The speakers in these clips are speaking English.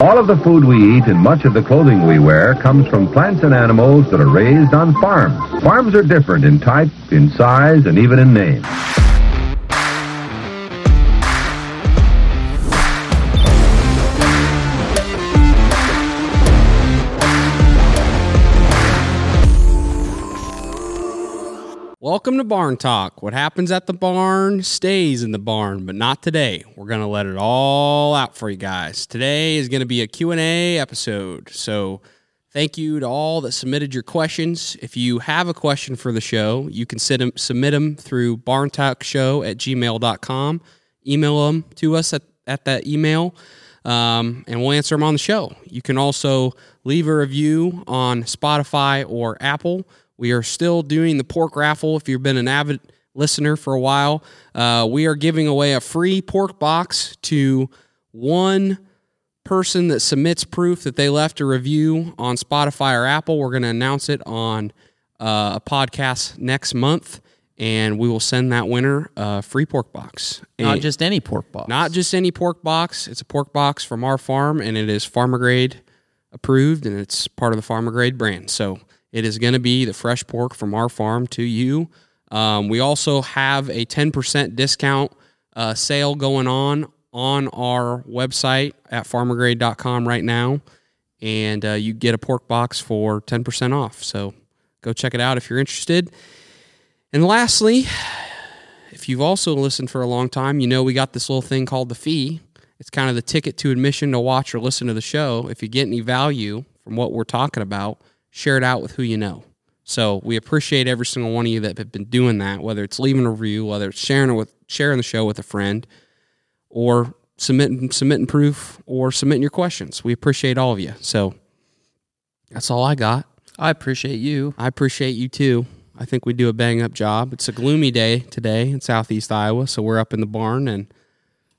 All of the food we eat and much of the clothing we wear comes from plants and animals that are raised on farms. Farms are different in type, in size, and even in name. Welcome to Barn Talk. What happens at the barn stays in the barn, but not today. We're going to let it all out for you guys. Today is going to be a Q&A episode. So, thank you to all that submitted your questions. If you have a question for the show, you can sit 'em- submit them through barntalkshow at gmail.com. Email them to us at, at that email, um, and we'll answer them on the show. You can also leave a review on Spotify or Apple. We are still doing the pork raffle. If you've been an avid listener for a while, uh, we are giving away a free pork box to one person that submits proof that they left a review on Spotify or Apple. We're going to announce it on uh, a podcast next month, and we will send that winner a free pork box. Not And- just any pork box. not just any pork box. It's a pork box from our farm, and it is farmer grade approved, and it's part of the farmer grade brand. So it is going to be the fresh pork from our farm to you. Um, we also have a 10% discount uh, sale going on on our website at farmergrade.com right now, and uh, you get a pork box for 10% off. So go check it out if you're interested. And lastly, if you've also listened for a long time, you know we got this little thing called the fee. It's kind of the ticket to admission to watch or listen to the show. If you get any value from what we're talking about, share it out with who you know. So we appreciate every single one of you that have been doing that, whether it's leaving a review, whether it's sharing it with sharing the show with a friend, or submitting submitting proof or submitting your questions. We appreciate all of you. So that's all I got. I appreciate you. I appreciate you too. I think we do a bang up job. It's a gloomy day today in southeast Iowa, so we're up in the barn and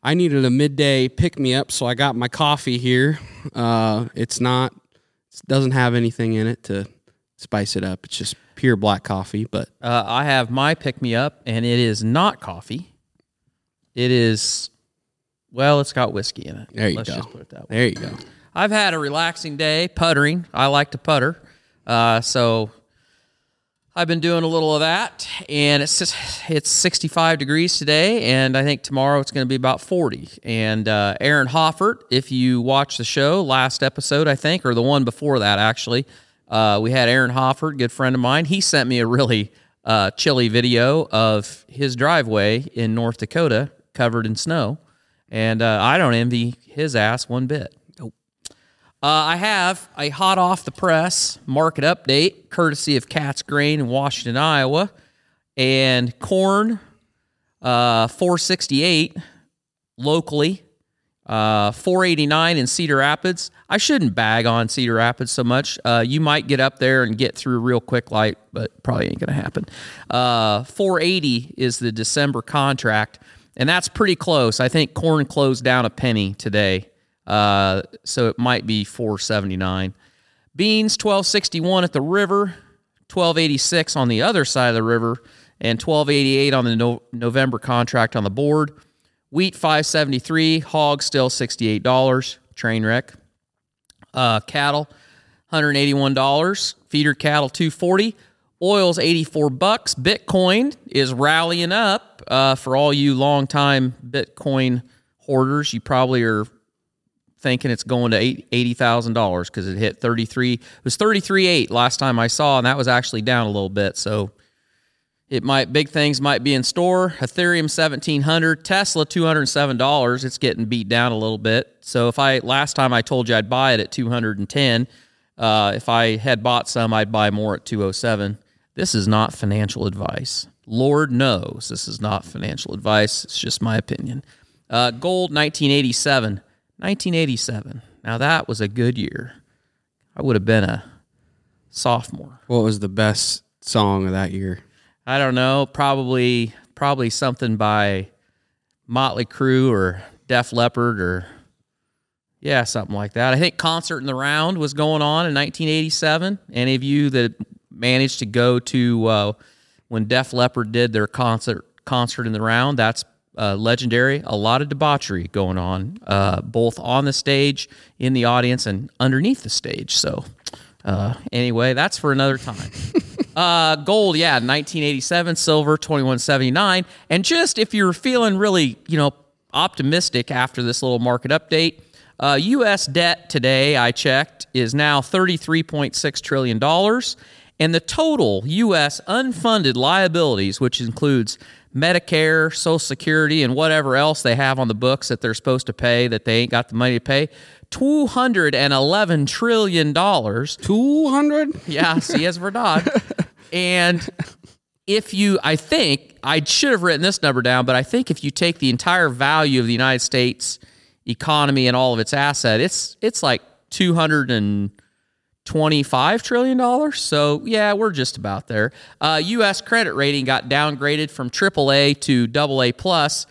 I needed a midday pick me up, so I got my coffee here. Uh, it's not, doesn't have anything in it to spice it up. It's just pure black coffee, but Uh, I have my pick me up, and it is not coffee. It is, well, it's got whiskey in it. there you Let's go. just put it that way. There you go. I've had a relaxing day puttering. I like to putter. Uh, so I've been doing a little of that, and it's just, it's 65 degrees today, and I think tomorrow it's going to be about 40. And uh, Aaron Hoffert, if you watch the show last episode, I think, or the one before that actually, uh, we had Aaron Hoffert, good friend of mine. He sent me a really uh, chilly video of his driveway in North Dakota covered in snow, and uh, I don't envy his ass one bit. Uh, I have a hot off the press market update, courtesy of Cat's Grain in Washington, Iowa, and corn, uh, four sixty eight locally, uh, four eighty nine in Cedar Rapids. I shouldn't bag on Cedar Rapids so much. Uh, you might get up there and get through real quick, light, but probably ain't gonna happen. Uh, four eighty is the December contract, and that's pretty close. I think corn closed down a penny today. Uh, so it might be 479. Beans 1261 at the river, 1286 on the other side of the river, and 1288 on the no- November contract on the board. Wheat 573, hog still $68, train wreck. Uh, cattle $181, feeder cattle 240, oils 84 bucks. Bitcoin is rallying up uh, for all you longtime Bitcoin hoarders. You probably are thinking it's going to eight- $80,000 because it hit 33. It was thirty three eight last time I saw, and that was actually down a little bit. So it might big things might be in store. Ethereum 1700, Tesla $207. It's getting beat down a little bit. So if I last time I told you I'd buy it at 210, uh, if I had bought some, I'd buy more at 207. This is not financial advice. Lord knows this is not financial advice. It's just my opinion. Uh, gold 1987. 1987. Now that was a good year. I would have been a sophomore. What was the best song of that year? I don't know, probably probably something by Motley Crue or Def Leppard or yeah, something like that. I think Concert in the Round was going on in 1987. Any of you that managed to go to uh, when Def Leppard did their concert concert in the round, that's uh, legendary. A lot of debauchery going on, uh, both on the stage, in the audience, and underneath the stage. So, uh, anyway, that's for another time. uh, gold, yeah, 1987. Silver, 2179. And just if you're feeling really, you know, optimistic after this little market update, uh, U.S. debt today, I checked, is now $33.6 trillion. And the total U.S. unfunded liabilities, which includes Medicare, Social Security, and whatever else they have on the books that they're supposed to pay that they ain't got the money to pay, $211 trillion. 200? Yeah, see as for dog. and if you, I think, I should have written this number down, but I think if you take the entire value of the United States economy and all of its asset, it's it's like 200 and 25 trillion dollars. So yeah, we're just about there. Uh, U.S. credit rating got downgraded from AAA to AA plus,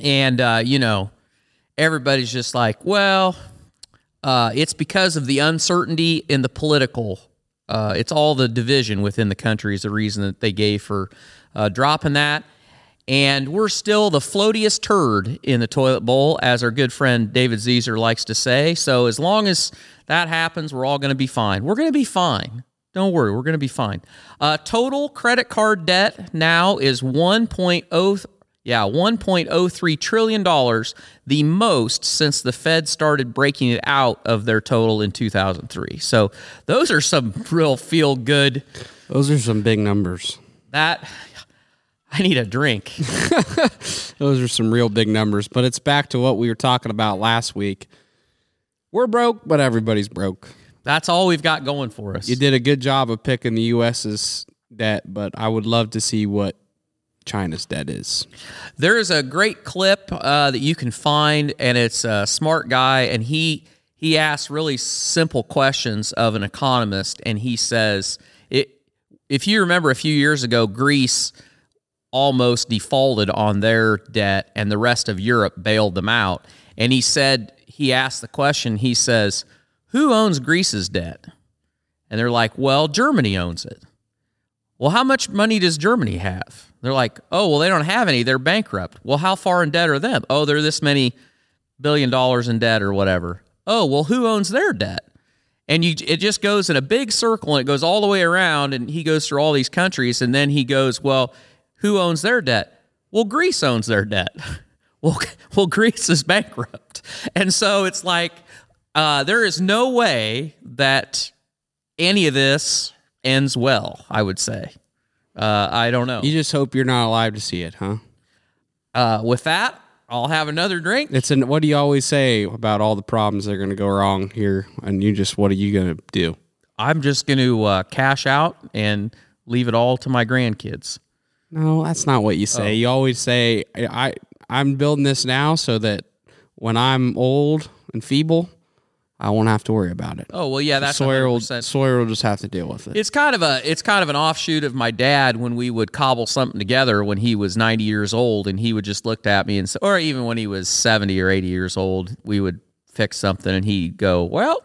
and uh, you know everybody's just like, well, uh, it's because of the uncertainty in the political. Uh, it's all the division within the country is the reason that they gave for uh, dropping that. And we're still the floatiest turd in the toilet bowl, as our good friend David Zeser likes to say. So as long as that happens, we're all going to be fine. We're going to be fine. Don't worry, we're going to be fine. Uh, total credit card debt now is 1.0 yeah, 1.03 trillion dollars, the most since the Fed started breaking it out of their total in 2003. So, those are some real feel good. Those are some big numbers. That I need a drink. Those are some real big numbers, but it's back to what we were talking about last week. We're broke, but everybody's broke. That's all we've got going for us. You did a good job of picking the US's debt, but I would love to see what China's debt is. There is a great clip uh, that you can find, and it's a smart guy, and he he asks really simple questions of an economist, and he says, it, if you remember a few years ago, Greece almost defaulted on their debt, and the rest of Europe bailed them out, and he said he asked the question, he says, Who owns Greece's debt? And they're like, Well, Germany owns it. Well, how much money does Germany have? They're like, Oh, well, they don't have any. They're bankrupt. Well, how far in debt are them? Oh, they're this many billion dollars in debt or whatever. Oh, well, who owns their debt? And you, it just goes in a big circle and it goes all the way around. And he goes through all these countries. And then he goes, Well, who owns their debt? Well, Greece owns their debt. well, well, Greece is bankrupt, and so it's like uh, there is no way that any of this ends well. I would say. Uh, I don't know. You just hope you're not alive to see it, huh? Uh, with that, I'll have another drink. It's an what do you always say about all the problems that are going to go wrong here, and you just what are you going to do? I'm just going to uh, cash out and leave it all to my grandkids. No, that's not what you say. Oh. You always say I I'm building this now so that when I'm old and feeble, I won't have to worry about it. Oh well, yeah, that's Sawyer will, Sawyer will just have to deal with it. It's kind of a it's kind of an offshoot of my dad when we would cobble something together when he was 90 years old, and he would just look at me and say, or even when he was 70 or 80 years old, we would fix something, and he'd go, "Well,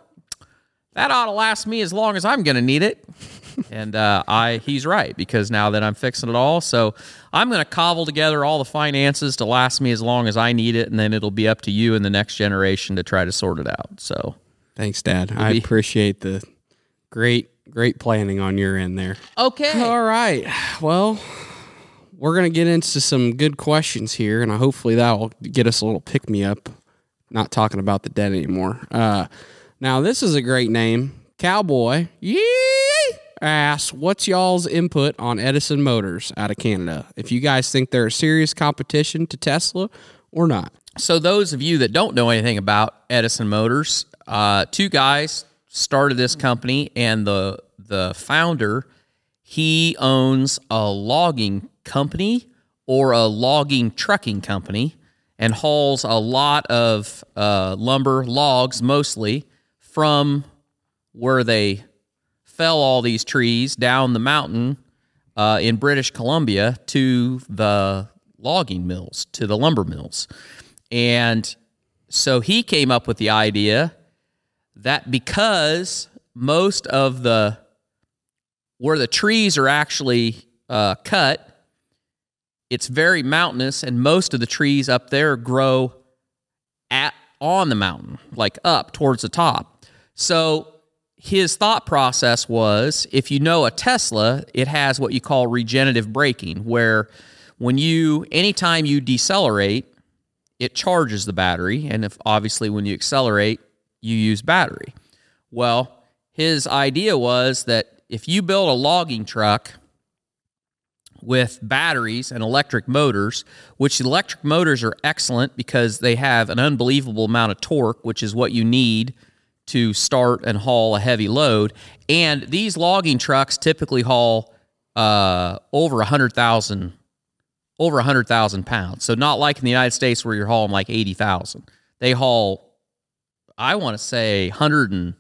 that ought to last me as long as I'm going to need it." and uh, I he's right because now that I'm fixing it all, so I'm going to cobble together all the finances to last me as long as I need it, and then it'll be up to you and the next generation to try to sort it out. So, thanks, Dad. I appreciate the great great planning on your end there. Okay. All right. Well, we're going to get into some good questions here, and hopefully that will get us a little pick me up. Not talking about the dead anymore. Uh, now, this is a great name, Cowboy. Yeah asks, what's y'all's input on Edison Motors out of Canada? If you guys think they're a serious competition to Tesla or not. So, those of you that don't know anything about Edison Motors, uh, two guys started this company, and the the founder he owns a logging company or a logging trucking company and hauls a lot of uh, lumber logs mostly from where they fell all these trees down the mountain uh, in British Columbia to the logging mills, to the lumber mills. And so he came up with the idea that because most of the where the trees are actually uh, cut, it's very mountainous, and most of the trees up there grow at on the mountain, like up towards the top. So his thought process was if you know a Tesla, it has what you call regenerative braking, where when you anytime you decelerate, it charges the battery, and if obviously when you accelerate, you use battery. Well, his idea was that if you build a logging truck with batteries and electric motors, which electric motors are excellent because they have an unbelievable amount of torque, which is what you need to start and haul a heavy load. And these logging trucks typically haul uh, over a hundred thousand, over a hundred thousand pounds. So not like in the United States where you're hauling like eighty thousand. They haul, I want to say, hundred and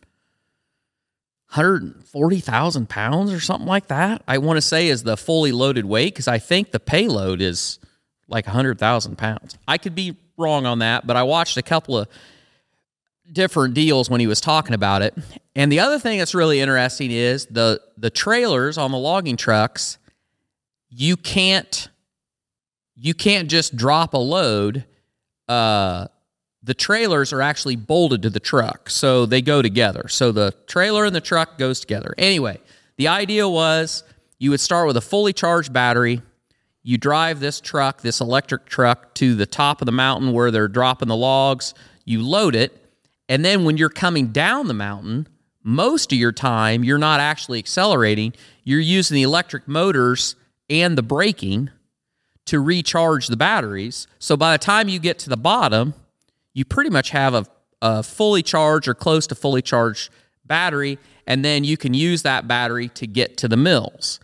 140,000 pounds or something like that. I want to say is the fully loaded weight because I think the payload is like 100,000 pounds. I could be wrong on that, but I watched a couple of different deals when he was talking about it. And the other thing that's really interesting is the the trailers on the logging trucks. You can't you can't just drop a load. Uh, the trailers are actually bolted to the truck, so they go together. So the trailer and the truck goes together. Anyway, the idea was you would start with a fully charged battery. You drive this truck, this electric truck, to the top of the mountain where they're dropping the logs. You load it, and then when you're coming down the mountain, most of your time you're not actually accelerating. You're using the electric motors and the braking to recharge the batteries. So by the time you get to the bottom, you pretty much have a, a fully charged or close to fully charged battery, and then you can use that battery to get to the mills.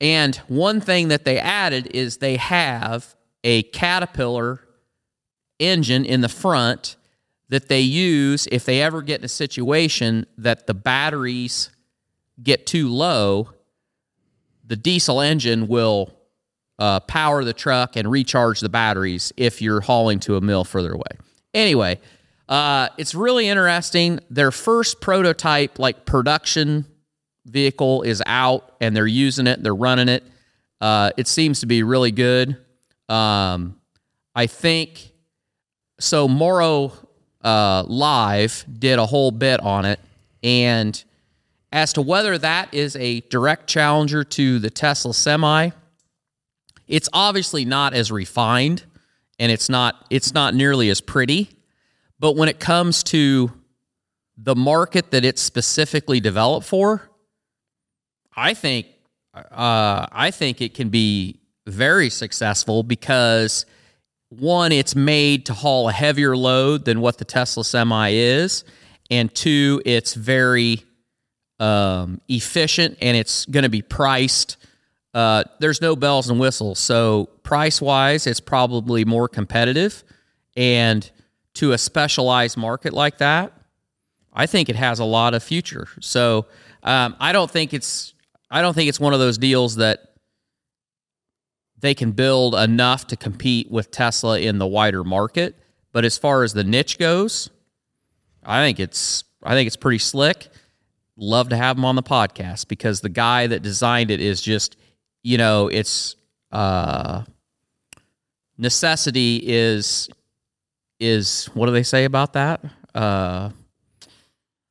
And one thing that they added is they have a Caterpillar engine in the front that they use if they ever get in a situation that the batteries get too low. The diesel engine will uh, power the truck and recharge the batteries if you're hauling to a mill further away. Anyway, uh, it's really interesting. Their first prototype, like production vehicle, is out and they're using it, they're running it. Uh, it seems to be really good. Um, I think so. Munro uh, Live did a whole bit on it, and as to whether that is a direct challenger to the Tesla Semi, it's obviously not as refined and it's not it's not nearly as pretty. But when it comes to the market that it's specifically developed for, I think uh, I think it can be very successful because one, it's made to haul a heavier load than what the Tesla Semi is, and two, it's very um, efficient and it's going to be priced uh, there's no bells and whistles. So price wise, it's probably more competitive. And to a specialized market like that, I think it has a lot of future. So um, I don't think it's I don't think it's one of those deals that they can build enough to compete with Tesla in the wider market. But as far as the niche goes, I think it's I think it's pretty slick. Love to have him on the podcast because the guy that designed it is just you know, it's uh, necessity is is what do they say about that? Uh,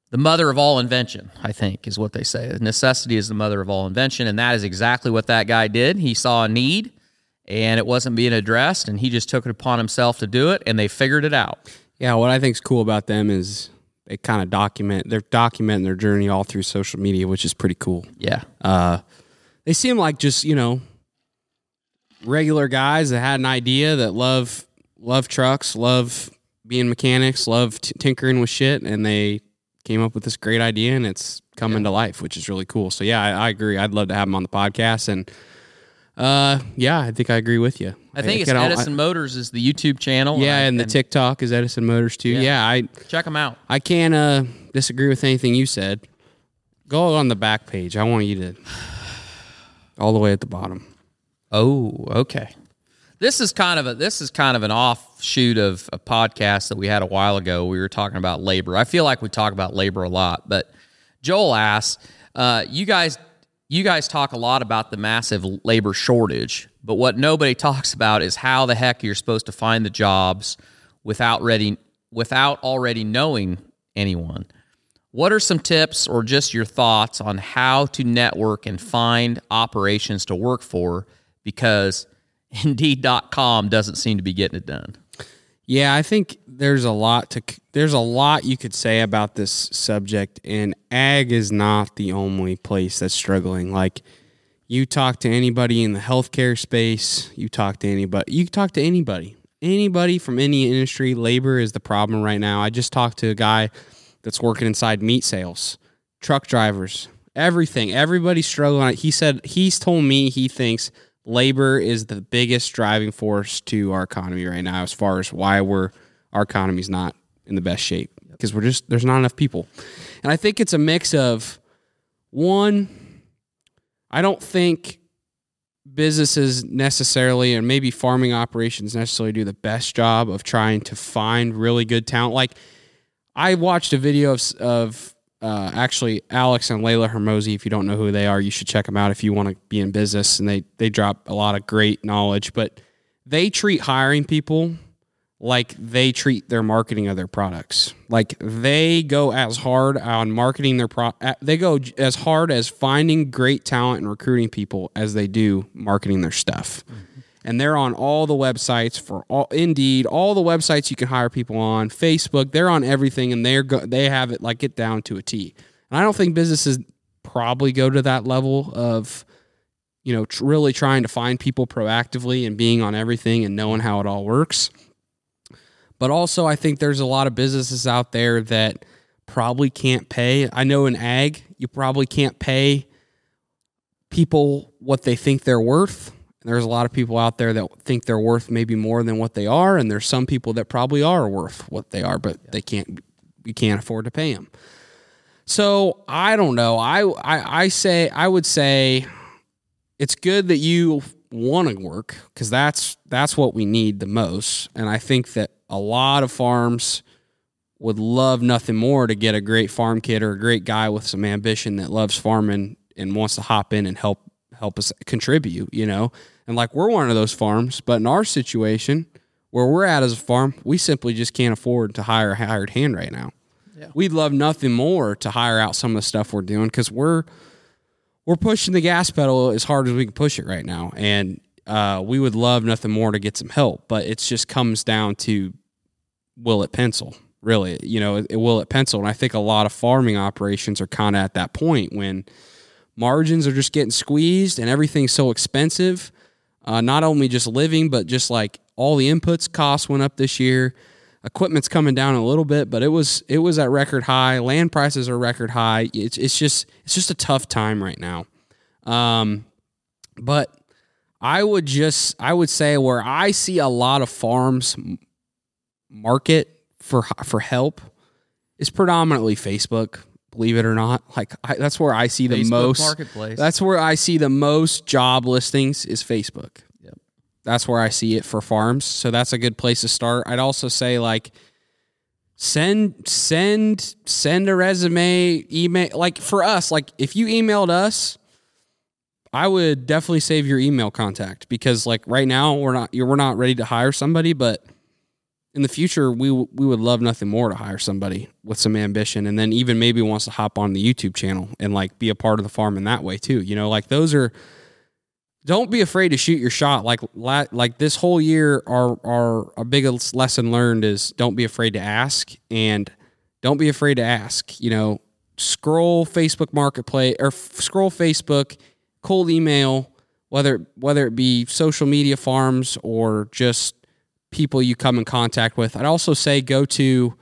the mother of all invention, I think, is what they say. Necessity is the mother of all invention, and that is exactly what that guy did. He saw a need, and it wasn't being addressed, and he just took it upon himself to do it, and they figured it out. Yeah, what I think is cool about them is they kind of document they're documenting their journey all through social media, which is pretty cool. Yeah. Uh, they seem like just you know regular guys that had an idea that love love trucks, love being mechanics, love t- tinkering with shit, and they came up with this great idea, and it's coming yeah. to life, which is really cool. So yeah, I, I, agree. I'd love to have them on the podcast, and uh, yeah, I think I agree with you. I think I, it's Edison I, Motors is the YouTube channel. Yeah, and, and the and, TikTok is Edison Motors too. Yeah. yeah, I check them out. I can't uh, disagree with anything you said. Go on the back page. I want you to all the way at the bottom. Oh, okay. This is kind of a this is kind of an offshoot of a podcast that we had a while ago. We were talking about labor. I feel like we talk about labor a lot, but Joel asks, uh, you guys you guys talk a lot about the massive labor shortage, But what nobody talks about is how the heck you're supposed to find the jobs without ready without already knowing anyone. What are some tips or just your thoughts on how to network and find operations to work for? Because Indeed.com doesn't seem to be getting it done. Yeah, I think there's a lot to there's a lot you could say about this subject, and ag is not the only place that's struggling. Like you talk to anybody in the healthcare space, you talk to anybody, you talk to anybody, anybody from any industry. Labor is the problem right now. I just talked to a guy that's working inside meat sales, truck drivers, everything. Everybody's struggling. He said he's told me he thinks labor is the biggest driving force to our economy right now as far as why we're our economy's not in the best shape because we're just there's not enough people. And I think it's a mix of one I don't think businesses necessarily and maybe farming operations necessarily do the best job of trying to find really good talent like I watched a video of, of uh, actually Alex and Leila Hormozi. If you don't know who they are, you should check them out if you want to be in business. And they they drop a lot of great knowledge, but they treat hiring people like they treat their marketing of their products. Like they go as hard on marketing their pro. They go as hard as finding great talent and recruiting people as they do marketing their stuff. Mm-hmm and they're on all the websites for all Indeed, all the websites you can hire people on, Facebook. They're on everything, and they're go, they have it like get down to a T. And I don't think businesses probably go to that level of you know tr- really trying to find people proactively and being on everything and knowing how it all works. But also, I think there's a lot of businesses out there that probably can't pay. I know in ag, you probably can't pay people what they think they're worth there's a lot of people out there that think they're worth maybe more than what they are, and there's some people that probably are worth what they are, but they can't. You can't afford to pay them. So I don't know. I, I I say I would say it's good that you want to work because that's that's what we need the most. And I think that a lot of farms would love nothing more to get a great farm kid or a great guy with some ambition that loves farming and wants to hop in and help help us contribute. You know, and like we're one of those farms, but in our situation, where we're at as a farm, we simply just can't afford to hire a hired hand right now. Yeah. We'd love nothing more to hire out some of the stuff we're doing because we're we're pushing the gas pedal as hard as we can push it right now, and uh, we would love nothing more to get some help. But it just comes down to will it pencil? Really, you know, it, it will it pencil? And I think a lot of farming operations are kind of at that point when margins are just getting squeezed and everything's so expensive uh, not only just living, but just like all the inputs costs went up this year. Equipment's coming down a little bit, but it was it was at record high. Land prices are record high. It's it's just it's just a tough time right now. Um, but I would just I would say where I see a lot of farms market for for help is predominantly Facebook believe it or not. Like I, that's where I see the Facebook most marketplace. That's where I see the most job listings is Facebook. Yep. That's where I see it for farms. So that's a good place to start. I'd also say like send send send a resume, email like for us, like if you emailed us, I would definitely save your email contact because like right now we're not we're not ready to hire somebody, but in the future, we we would love nothing more to hire somebody with some ambition, and then even maybe wants to hop on the YouTube channel and like be a part of the farm in that way too. You know, like those are. Don't be afraid to shoot your shot. Like like this whole year, our our our biggest lesson learned is don't be afraid to ask, and don't be afraid to ask. You know, scroll Facebook Marketplace or f- scroll Facebook, cold email, whether whether it be social media farms or just people you come in contact with. I'd also say go to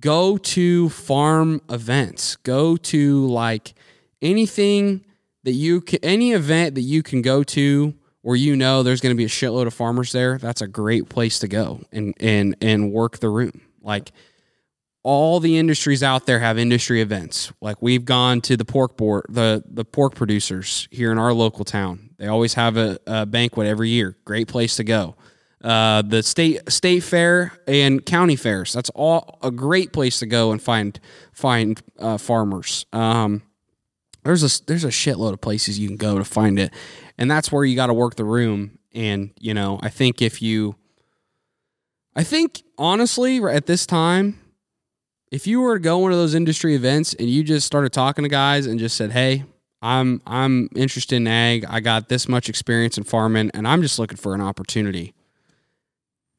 go to farm events. Go to like anything that you can, any event that you can go to where you know there's going to be a shitload of farmers there. That's a great place to go and and and work the room. Like all the industries out there have industry events. Like we've gone to the pork board, the the pork producers here in our local town. They always have a, a banquet every year. Great place to go uh, the state state fair and county fairs. That's all a great place to go and find find uh, farmers. Um, there's a there's a shitload of places you can go to find it, and that's where you got to work the room. And you know, I think if you, I think honestly, at this time, if you were to go one of those industry events and you just started talking to guys and just said, "Hey, I'm I'm interested in ag. I got this much experience in farming, and I'm just looking for an opportunity.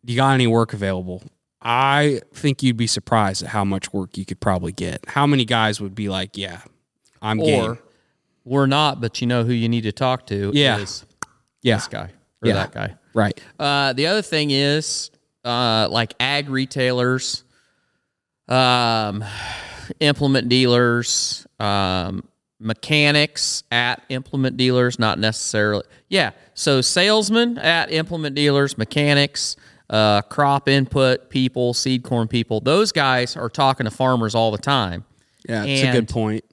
You got any work available?" I think you'd be surprised at how much work you could probably get. How many guys would be like, "Yeah, I'm or game." we're not, but you know who you need to talk to Yeah. is Yeah, this guy or Yeah. that guy. right. Uh, the other thing is uh, like ag retailers, um, implement dealers, um, mechanics at implement dealers, not necessarily. Yeah. So salesmen at implement dealers, mechanics, uh, crop input people, seed corn people, those guys are talking to farmers all the time. Yeah, it's a good point.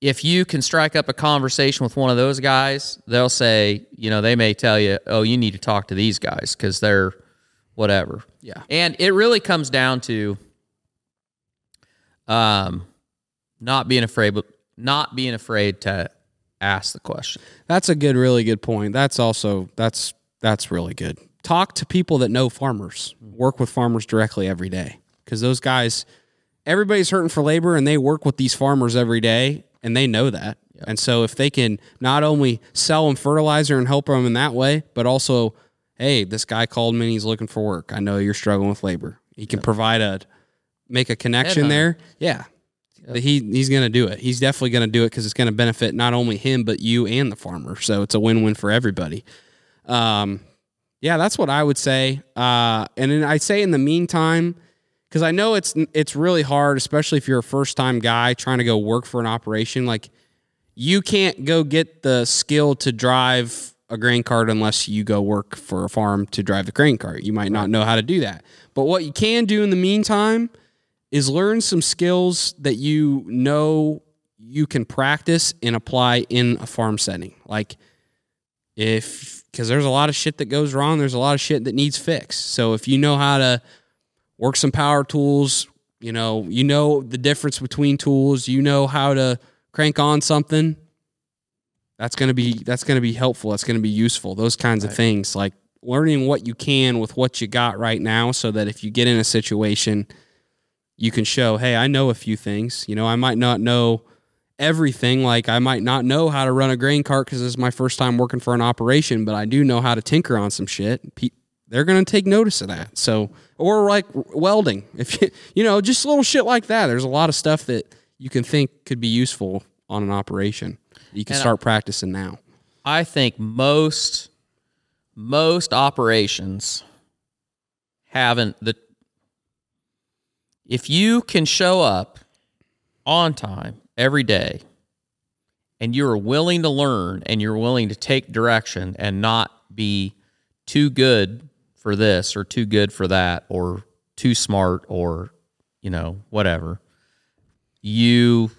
if you can strike up a conversation with one of those guys, they'll say, you know, they may tell you, oh, you need to talk to these guys because they're whatever. Yeah. And it really comes down to um, not being afraid, but not being afraid to ask the question. That's a good, really good point. That's also that's that's really good. Talk to people that know farmers. Work with farmers directly every day because those guys, everybody's hurting for labor, and they work with these farmers every day, and they know that. And so, if they can not only sell them fertilizer and help them in that way, but also, hey, this guy called me and he's looking for work. I know you're struggling with labor. He can provide a make a connection there. Yeah. He he's going to do it. He's definitely going to do it because it's going to benefit not only him but you and the farmer. So it's a win win for everybody. Um, yeah, that's what I would say. Uh, and then I'd say in the meantime, because I know it's it's really hard, especially if you're a first time guy trying to go work for an operation. Like you can't go get the skill to drive a grain cart unless you go work for a farm to drive the grain cart. You might not know how to do that. But what you can do in the meantime is learn some skills that you know you can practice and apply in a farm setting. Like if because there's a lot of shit that goes wrong, there's a lot of shit that needs fixed. So if you know how to work some power tools, you know, you know the difference between tools, you know how to crank on something, that's going to be that's going to be helpful, that's going to be useful. Those kinds of things like learning what you can with what you got right now so that if you get in a situation you can show, hey, I know a few things. You know, I might not know everything. Like I might not know how to run a grain cart because this is my first time working for an operation, but I do know how to tinker on some shit. Pe- They're going to take notice of that. So, or like welding, if you, you know, just little shit like that. There's a lot of stuff that you can think could be useful on an operation. You can And I- start practicing now. I think most most operations haven't the if you can show up on time every day and you're willing to learn and you're willing to take direction and not be too good for this or too good for that or too smart or you know whatever you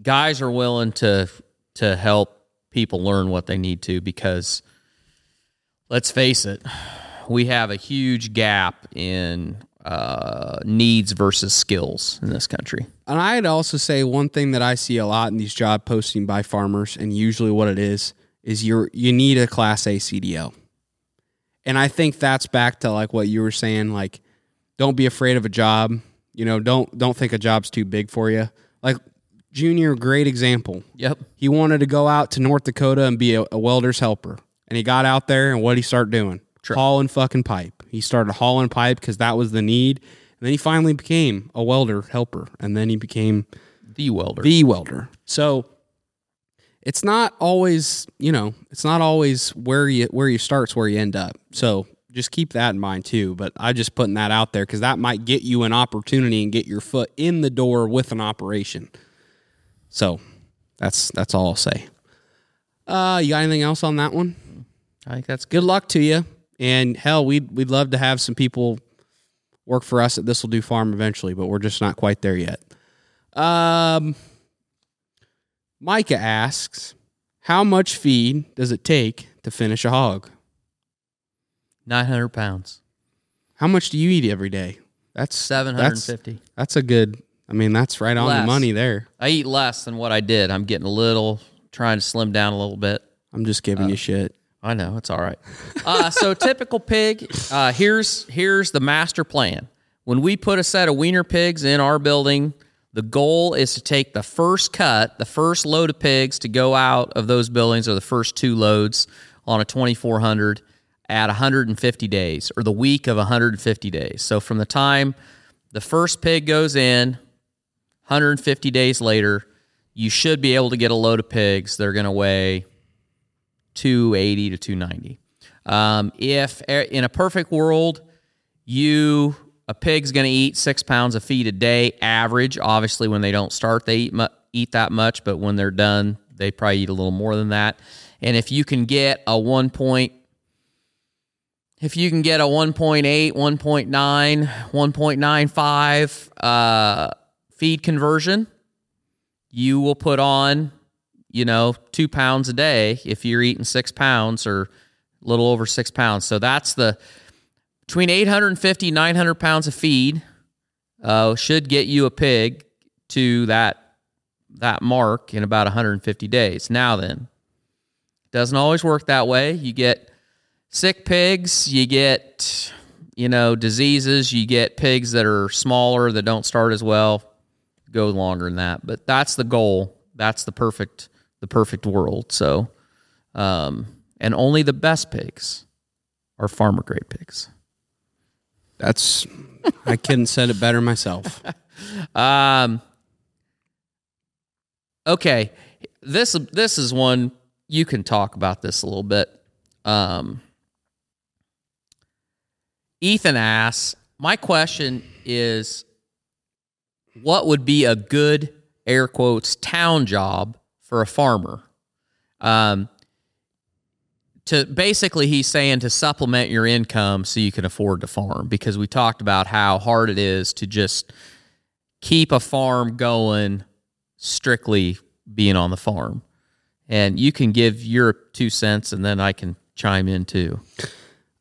guys are willing to to help people learn what they need to because let's face it we have a huge gap in uh, needs versus skills in this country And I'd also say one thing that I see a lot in these job posting by farmers, and usually what it is, is you're you need a class A CDL. And I think that's back to like what you were saying, like don't be afraid of a job. You know, don't don't think a job's too big for you. Like Junior, great example. yep He wanted to go out to North Dakota and be a, a welder's helper. And he got out there and what did he start doing? Hauling fucking pipe. He started hauling pipe because that was the need. And then he finally became a welder helper. And then he became the welder the welder. So it's not always, you know, it's not always where you where you start's where you end up. So just keep that in mind too. But I just putting that out there because that might get you an opportunity and get your foot in the door with an operation. So that's that's all I'll say. Uh, you got anything else on that one? i think that's Good luck to you. And hell, we'd we'd love to have some people work for us at This'll Do Farm eventually, but we're just not quite there yet. Um, Micah asks, "How much feed does it take to finish a hog? 900 pounds How much do you eat every day? That's That's, that's a good, I mean, that's right on less. the money there. I eat less than what I did. I'm getting a little, trying to slim down a little bit. I'm just giving you shit. I know it's all right. Uh, so typical pig. Uh, here's here's the master plan. When we put a set of weaner pigs in our building, the goal is to take the first cut, the first load of pigs to go out of those buildings, or the first two loads on a 2400 at 150 days, or the week of 150 days. So from the time the first pig goes in, 150 days later, you should be able to get a load of pigs. They're going to weigh 280 to 290. Um, if in a perfect world, you a pig's going to eat six pounds of feed a day average. Obviously, when they don't start, they eat mu- eat that much, but when they're done, they probably eat a little more than that. And if you can get a one point, if you can get a 1.8, 1.9, 1.95 uh, feed conversion, you will put on, you know, two pounds a day if you're eating six pounds or a little over six pounds. So that's the between 850 900 pounds of feed uh, should get you a pig to that that mark in about 150 days. Now then, doesn't always work that way. You get sick pigs, you get you know diseases, you get pigs that are smaller that don't start as well. Go longer than that, but that's the goal. That's the perfect the perfect world. So, um, and only the best pigs are farmer grade pigs. That's I couldn't said it better myself. Um, okay, this this is one you can talk about this a little bit. Um, Ethan asks, my question is, what would be a good air quotes town job for a farmer? Um, to basically he's saying to supplement your income so you can afford to farm because we talked about how hard it is to just keep a farm going strictly being on the farm and you can give your two cents and then i can chime in too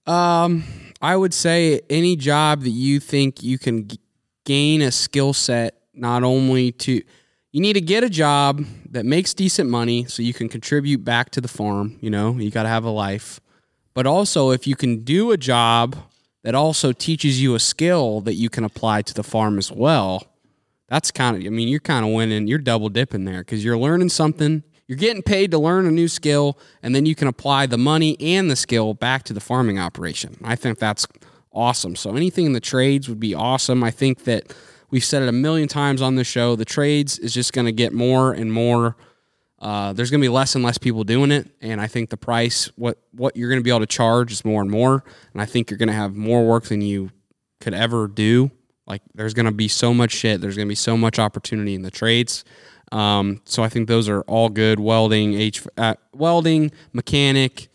Um, I would say any job that you think you can g- gain a skill set, not only to, you need to get a job that makes decent money so you can contribute back to the farm. You know, you got to have a life. But also, if you can do a job that also teaches you a skill that you can apply to the farm as well, that's kind of, I mean, you're kind of winning, you're double dipping there because you're learning something. You're getting paid to learn a new skill, and then you can apply the money and the skill back to the farming operation. I think that's awesome. So anything in the trades would be awesome. I think that we've said it a million times on the show. The trades is just going to get more and more. Uh, there's going to be less and less people doing it, and I think the price, what what you're going to be able to charge, is more and more. And I think you're going to have more work than you could ever do. Like there's going to be so much shit. There's going to be so much opportunity in the trades. Um, so I think those are all good. Welding, H, uh, welding, mechanic.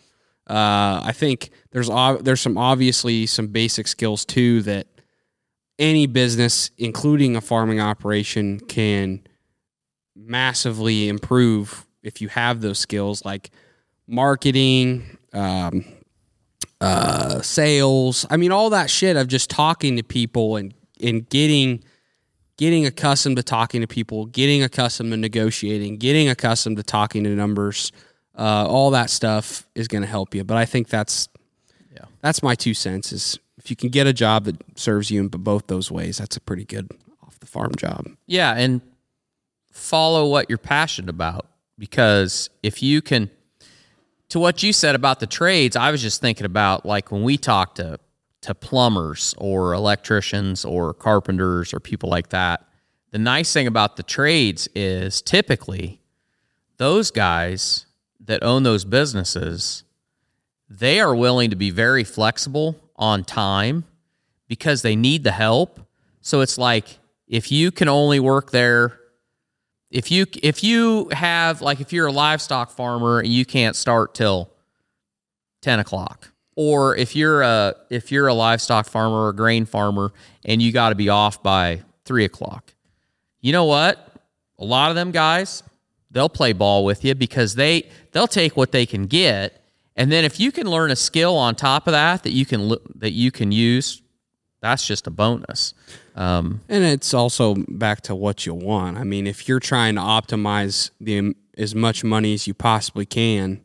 Uh, I think there's ob- there's some obviously some basic skills too that any business, including a farming operation, can massively improve if you have those skills like marketing, um, uh, sales. I mean, all that shit of just talking to people and and getting getting accustomed to talking to people, getting accustomed to negotiating, getting accustomed to talking to numbers. Uh, all that stuff is going to help you. But I think that's Yeah. that's my two cents. Is if you can get a job that serves you in both those ways, that's a pretty good off the farm job. Yeah, and follow what you're passionate about because if you can to what you said about the trades, I was just thinking about like when we talk to to plumbers or electricians or carpenters or people like that. The nice thing about the trades is typically those guys that own those businesses they are willing to be very flexible on time because they need the help. So it's like if you can only work there if you if you have like if you're a livestock farmer and you can't start till 10 o'clock. Or if you're a if you're a livestock farmer or a grain farmer and you got to be off by 3 o'clock. You know what? A lot of them guys they'll play ball with you because they they'll take what they can get and then if you can learn a skill on top of that that you can that you can use that's just a bonus. Um, And it's also back to what you want. I mean, if you're trying to optimize the as much money as you possibly can,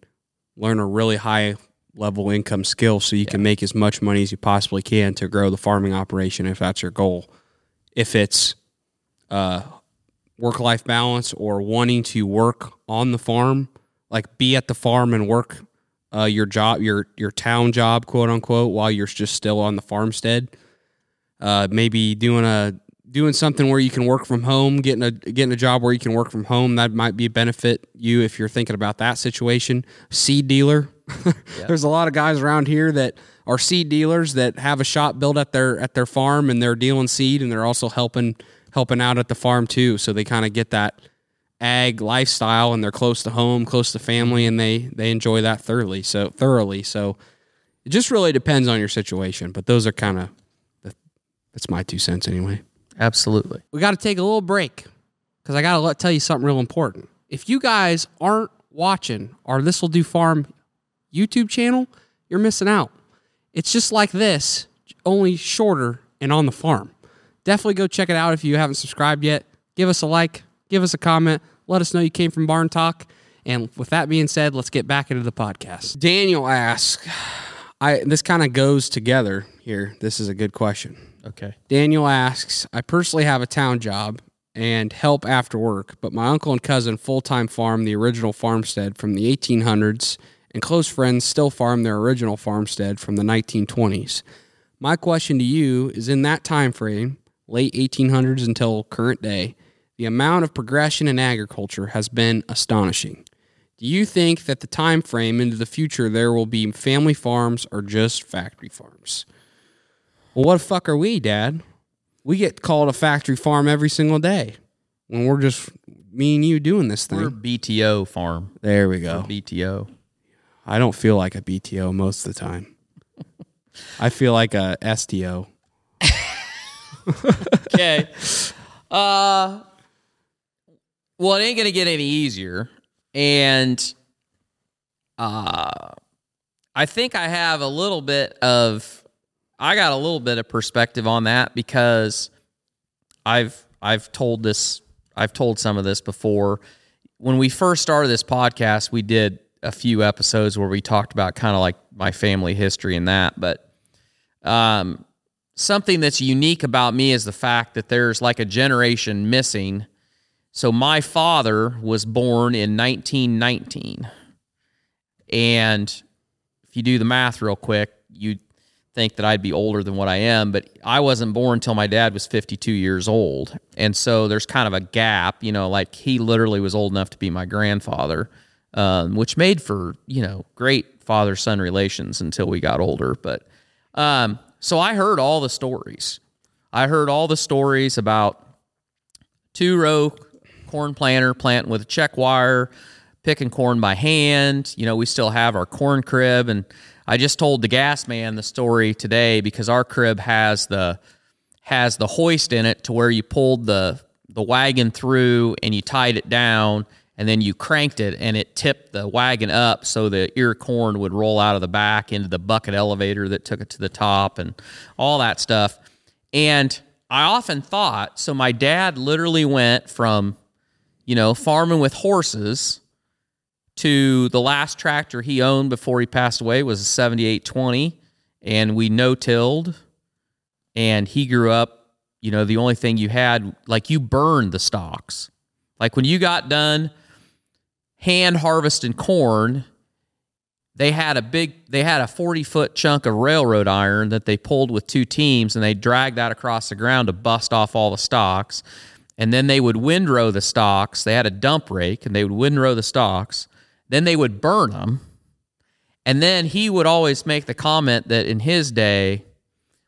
learn a really high level income skill so you can make as much money as you possibly can to grow the farming operation if that's your goal. If it's uh, work life balance or wanting to work on the farm, like be at the farm and work uh, your job, your your town job, quote unquote, while you're just still on the farmstead. Uh, maybe doing a doing something where you can work from home, getting a getting a job where you can work from home. That might be a benefit you if you're thinking about that situation. Seed dealer. There's a lot of guys around here that are seed dealers that have a shop built at their at their farm and they're dealing seed and they're also helping helping out at the farm too. So they kind of get that ag lifestyle and they're close to home, close to family, and they they enjoy that thoroughly. So thoroughly. So it just really depends on your situation. But those are kind of that's my two cents anyway. absolutely. We got to take a little break because I got to tell you something real important. If you guys aren't watching our This Will Do Farm YouTube channel, you're missing out. It's just like this, only shorter and on the farm. Definitely go check it out if you haven't subscribed yet. Give us a like, give us a comment, let us know you came from Barn Talk. And with that being said, let's get back into the podcast. Daniel asks, I this kind of goes together here. This is a good question. Okay. Daniel asks, I personally have a town job and help after work, but my uncle and cousin full time farm the original farmstead from the 1800s, and close friends still farm their original farmstead from the 1920s. My question to you is in that time frame, late 1800s until current day, the amount of progression in agriculture has been astonishing. Do you think that the time frame into the future there will be family farms or just factory farms? Well, what the fuck are we, Dad? We get called a factory farm every single day when we're just me and you doing this thing. We're BTO farm. there we go. BTO. I don't feel like a BTO most of the time. I feel like a STO. Okay. uh well, it ain't gonna get any easier. And uh I think I have a little bit of I got a little bit of perspective on that because I've I've told this I've told some of this before. When we first started this podcast, we did a few episodes where we talked about kind of like my family history and that, but um something that's unique about me is the fact that there's like a generation missing. So my father was born in 1919. And if you do the math real quick, you'd think that I'd be older than what I am, but I wasn't born until my dad was 52 years old. And so there's kind of a gap, you know, like he literally was old enough to be my grandfather, um, which made for, you know, great father son relations until we got older. But um, so I heard all the stories. I heard all the stories about two row corn planter planting with a check wire, picking corn by hand. You know, we still have our corn crib. And I just told the gas man the story today because our crib has the has the hoist in it to where you pulled the the wagon through and you tied it down and then you cranked it and it tipped the wagon up so the ear corn would roll out of the back into the bucket elevator that took it to the top and all that stuff. And I often thought so my dad literally went from you know farming with horses to the last tractor he owned before he passed away was a 7820 and we no-tilled and he grew up you know the only thing you had like you burned the stalks like when you got done hand harvesting corn they had a big they had a 40 foot chunk of railroad iron that they pulled with two teams and they dragged that across the ground to bust off all the stalks and then they would windrow the stalks they had a dump rake and they would windrow the stalks then they would burn them and then he would always make the comment that in his day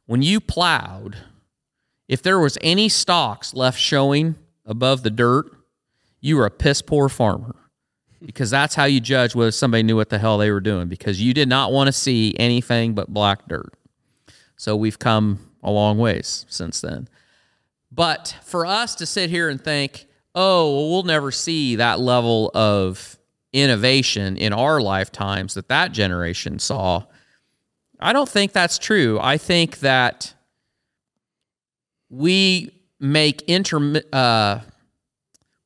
when you plowed if there was any stalks left showing above the dirt you were a piss poor farmer because that's how you judge whether somebody knew what the hell they were doing because you did not want to see anything but black dirt. So we've come a long ways since then. But for us to sit here and think, oh, well, we'll never see that level of innovation in our lifetimes that that generation saw, I don't think that's true. I think that we make inter uh,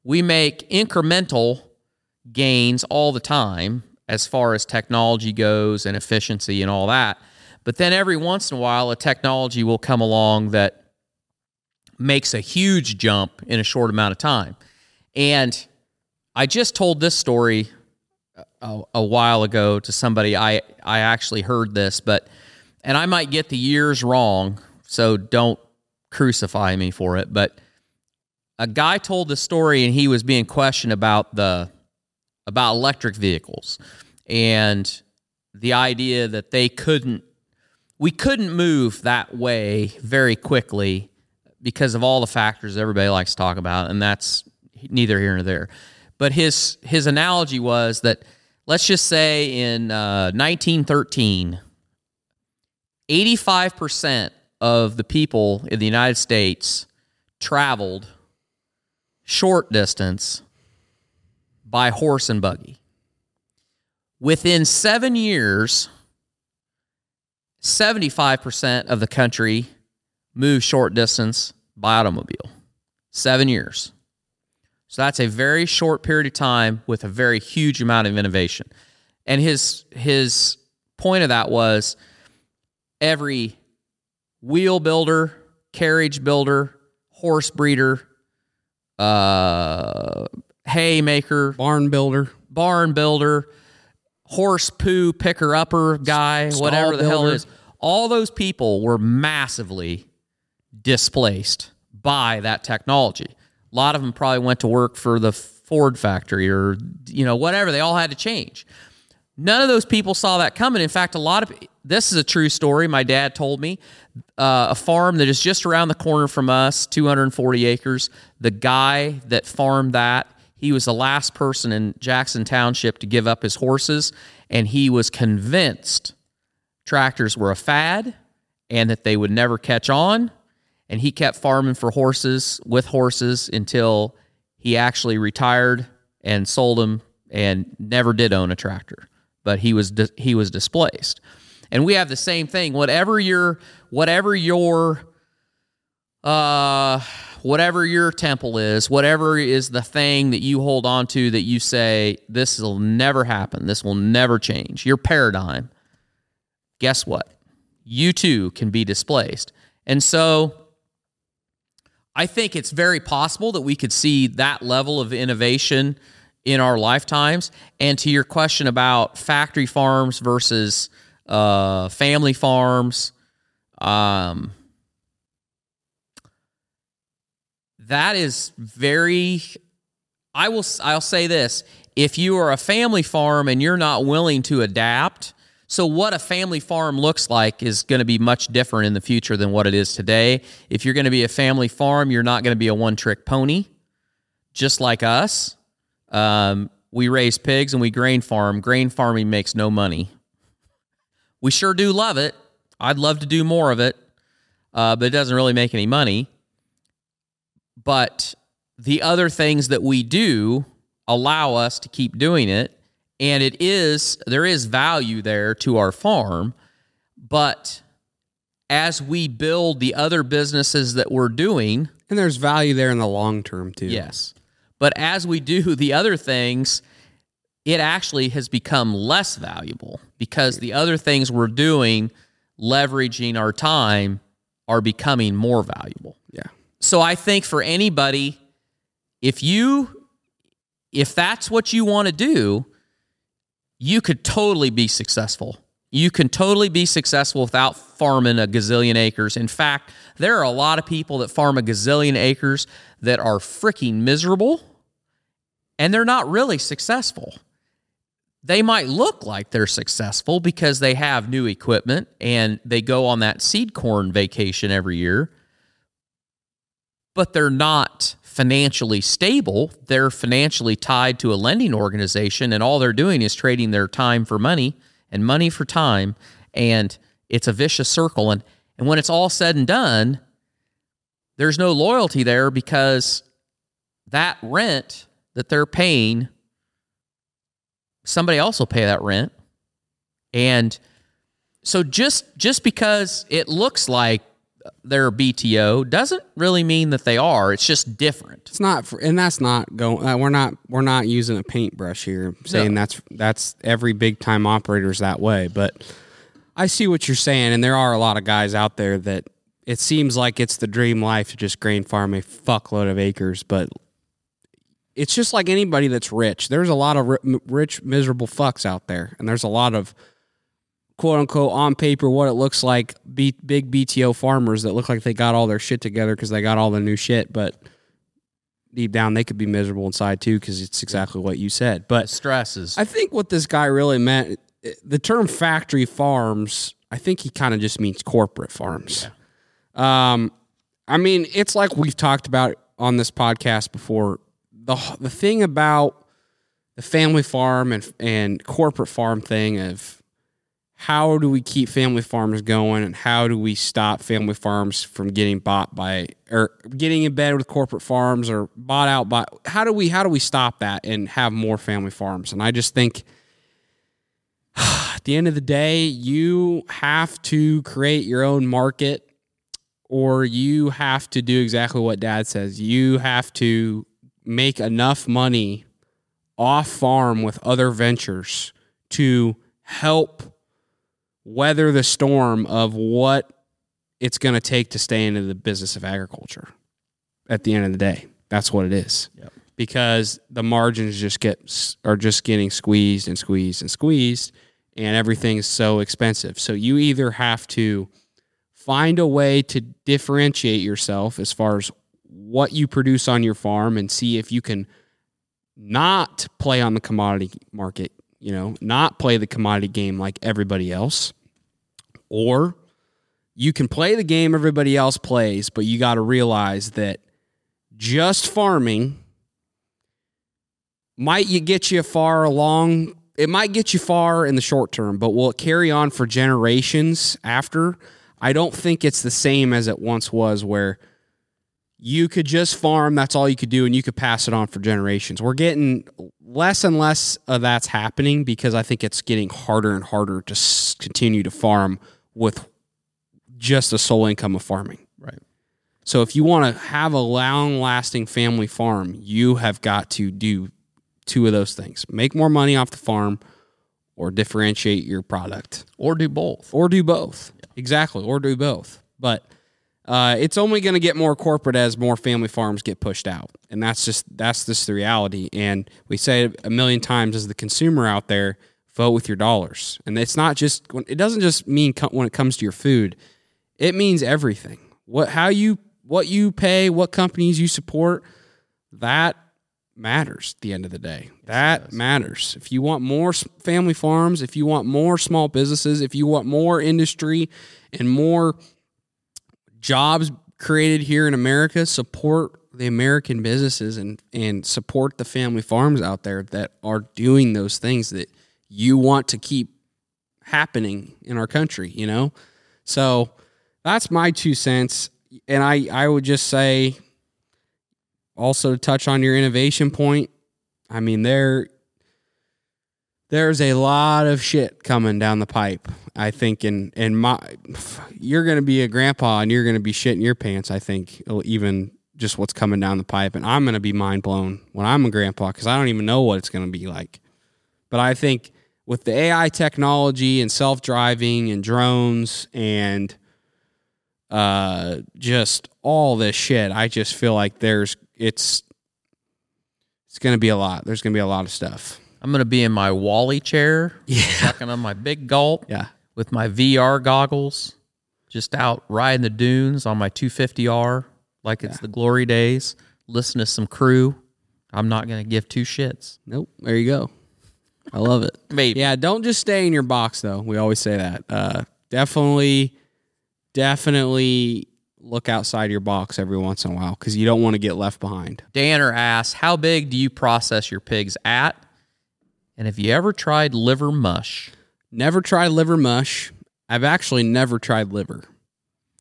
we make incremental gains all the time as far as technology goes and efficiency and all that. But then every once in a while, a technology will come along that makes a huge jump in a short amount of time. And I just told this story uh, a, a, while ago to somebody. I I actually heard this, but and I might get the years wrong, so don't crucify me for it. But a guy told the story, and he was being questioned about the about electric vehicles and the idea that they couldn't we couldn't move that way very quickly because of all the factors everybody likes to talk about, and that's neither here nor there. But his his analogy was that let's just say in uh, 1913, 85 percent of the people in the United States traveled short distance by horse and buggy. Within seven years, 75% of the country moved short distance by automobile. Seven years. So that's a very short period of time with a very huge amount of innovation. And his his point of that was every wheel builder, carriage builder, horse breeder, uh, hay maker, barn builder, barn builder, horse poo picker upper guy, Stall whatever the builder. hell is. All those people were massively displaced by that technology. A lot of them probably went to work for the Ford factory or you know whatever. They all had to change. None of those people saw that coming. In fact, a lot of this is a true story. My dad told me uh, a farm that is just around the corner from us, 240 acres. The guy that farmed that, he was the last person in Jackson Township to give up his horses, and he was convinced tractors were a fad and that they would never catch on and he kept farming for horses with horses until he actually retired and sold them and never did own a tractor. But he was he was displaced. And we have the same thing. Whatever your whatever your uh whatever your temple is whatever is the thing that you hold on to that you say this will never happen. This will never change. Your paradigm. Guess what? You too can be displaced. And so I think it's very possible that we could see that level of innovation in our lifetimes. And to your question about factory farms versus uh, family farms, um, that is very. I will. I'll say this: if you are a family farm and you're not willing to adapt so, what a family farm looks like is going to be much different in the future than what it is today. If you're going to be a family farm, you're not going to be a one trick pony, just like us. Um, we raise pigs and we grain farm. Grain farming makes no money. We sure do love it. I'd love to do more of it, uh, but it doesn't really make any money. But the other things that we do allow us to keep doing it and it is there is value there to our farm but as we build the other businesses that we're doing and there's value there in the long term too. Yes. But as we do the other things it actually has become less valuable because the other things we're doing leveraging our time are becoming more valuable. Yeah. So i think for anybody if you if that's what you want to do you could totally be successful. You can totally be successful without farming a gazillion acres. In fact, there are a lot of people that farm a gazillion acres that are freaking miserable and they're not really successful. They might look like they're successful because they have new equipment and they go on that seed corn vacation every year, but they're not financially stable. They're financially tied to a lending organization, and all they're doing is trading their time for money and money for time. And it's a vicious circle. And, and when it's all said and done, there's no loyalty there because that rent that they're paying, somebody else will pay that rent. And so just just because it looks like they're BTO doesn't really mean that they are. It's just different. It's not, for, and that's not going. Uh, we're not. We're not using a paintbrush here, saying No. that's that's every big time operator's that way. But I see what you're saying, and there are a lot of guys out there that it seems like it's the dream life to just grain farm a fuckload of acres, but it's just like anybody that's rich. There's a lot of rich, miserable fucks out there, and there's a lot of quote unquote on paper what it looks like B- big BTO farmers that look like they got all their shit together because they got all the new shit, but deep down they could be miserable inside too because it's exactly what you said. But Stresses. I think what this guy really meant, the term factory farms, I think he kind of just means corporate farms. Um, I mean, it's like we've talked about on this podcast before. The the thing about the family farm and and corporate farm thing of how do we keep family farms going and how do we stop family farms from getting bought by or getting in bed with corporate farms or bought out by how do we how do we stop that and have more family farms? And i just think at the end of the day you have to create your own market or you have to do exactly what dad says. You have to make enough money off farm with other ventures to help weather the storm of what it's going to take to stay into the business of agriculture at the end of the day that's what it is Yep. because the margins just get are just getting squeezed and squeezed and squeezed and everything is so expensive so you either have to find a way to differentiate yourself as far as what you produce on your farm and see if you can not play on the commodity market, you know, not play the commodity game like everybody else. Or you can play the game everybody else plays, but you got to realize that just farming might you get you far along. It might get you far in the short term, but will it carry on for generations after? I don't think it's the same as it once was where you could just farm that's all you could do and you could pass it on for generations we're getting less and less of that's happening because i think it's getting harder and harder to continue to farm with just the sole income of farming right. so if you want to have a long lasting family farm you have got to do two of those things make more money off the farm or differentiate your product Or do both. or do both. Exactly, or do both. But uh, it's only going to get more corporate as more family farms get pushed out, and that's just that's just the reality. And we say it a million times as the consumer out there, vote with your dollars. And it's not just it doesn't just mean co- when it comes to your food, it means everything. What how you what you pay, what companies you support, that matters at the end of the day. That matters. If you want more family farms, if you want more small businesses, if you want more industry and more jobs created here in America, support the American businesses and and support the family farms out there that are doing those things that you want to keep happening in our country, you know? So that's my two cents. And I, I would just say also to touch on your innovation point, I mean there there's a lot of shit coming down the pipe. I think and and my you're gonna be a grandpa and you're gonna be shitting your pants, I think, even just what's coming down the pipe. And I'm gonna be mind blown when I'm a grandpa because I don't even know what it's gonna be like. But I think with the AI technology and self driving and drones and uh just all this shit, I just feel like there's it's it's gonna be a lot. There's gonna be a lot of stuff. I'm going to be in my WALL-E chair, Yeah. sucking on my big gulp Yeah. with my VR goggles, just out riding the dunes on my 250R like it's the glory days, listen to some crew. I'm not going to give two shits. Nope. There you go. I love it. Maybe. Yeah, don't just stay in your box though. We always say that. Uh, definitely, definitely look outside your box every once in a while because you don't want to get left behind. Danner asks, how big do you process your pigs at? And have you ever tried liver mush? Never tried liver mush. I've actually never tried liver.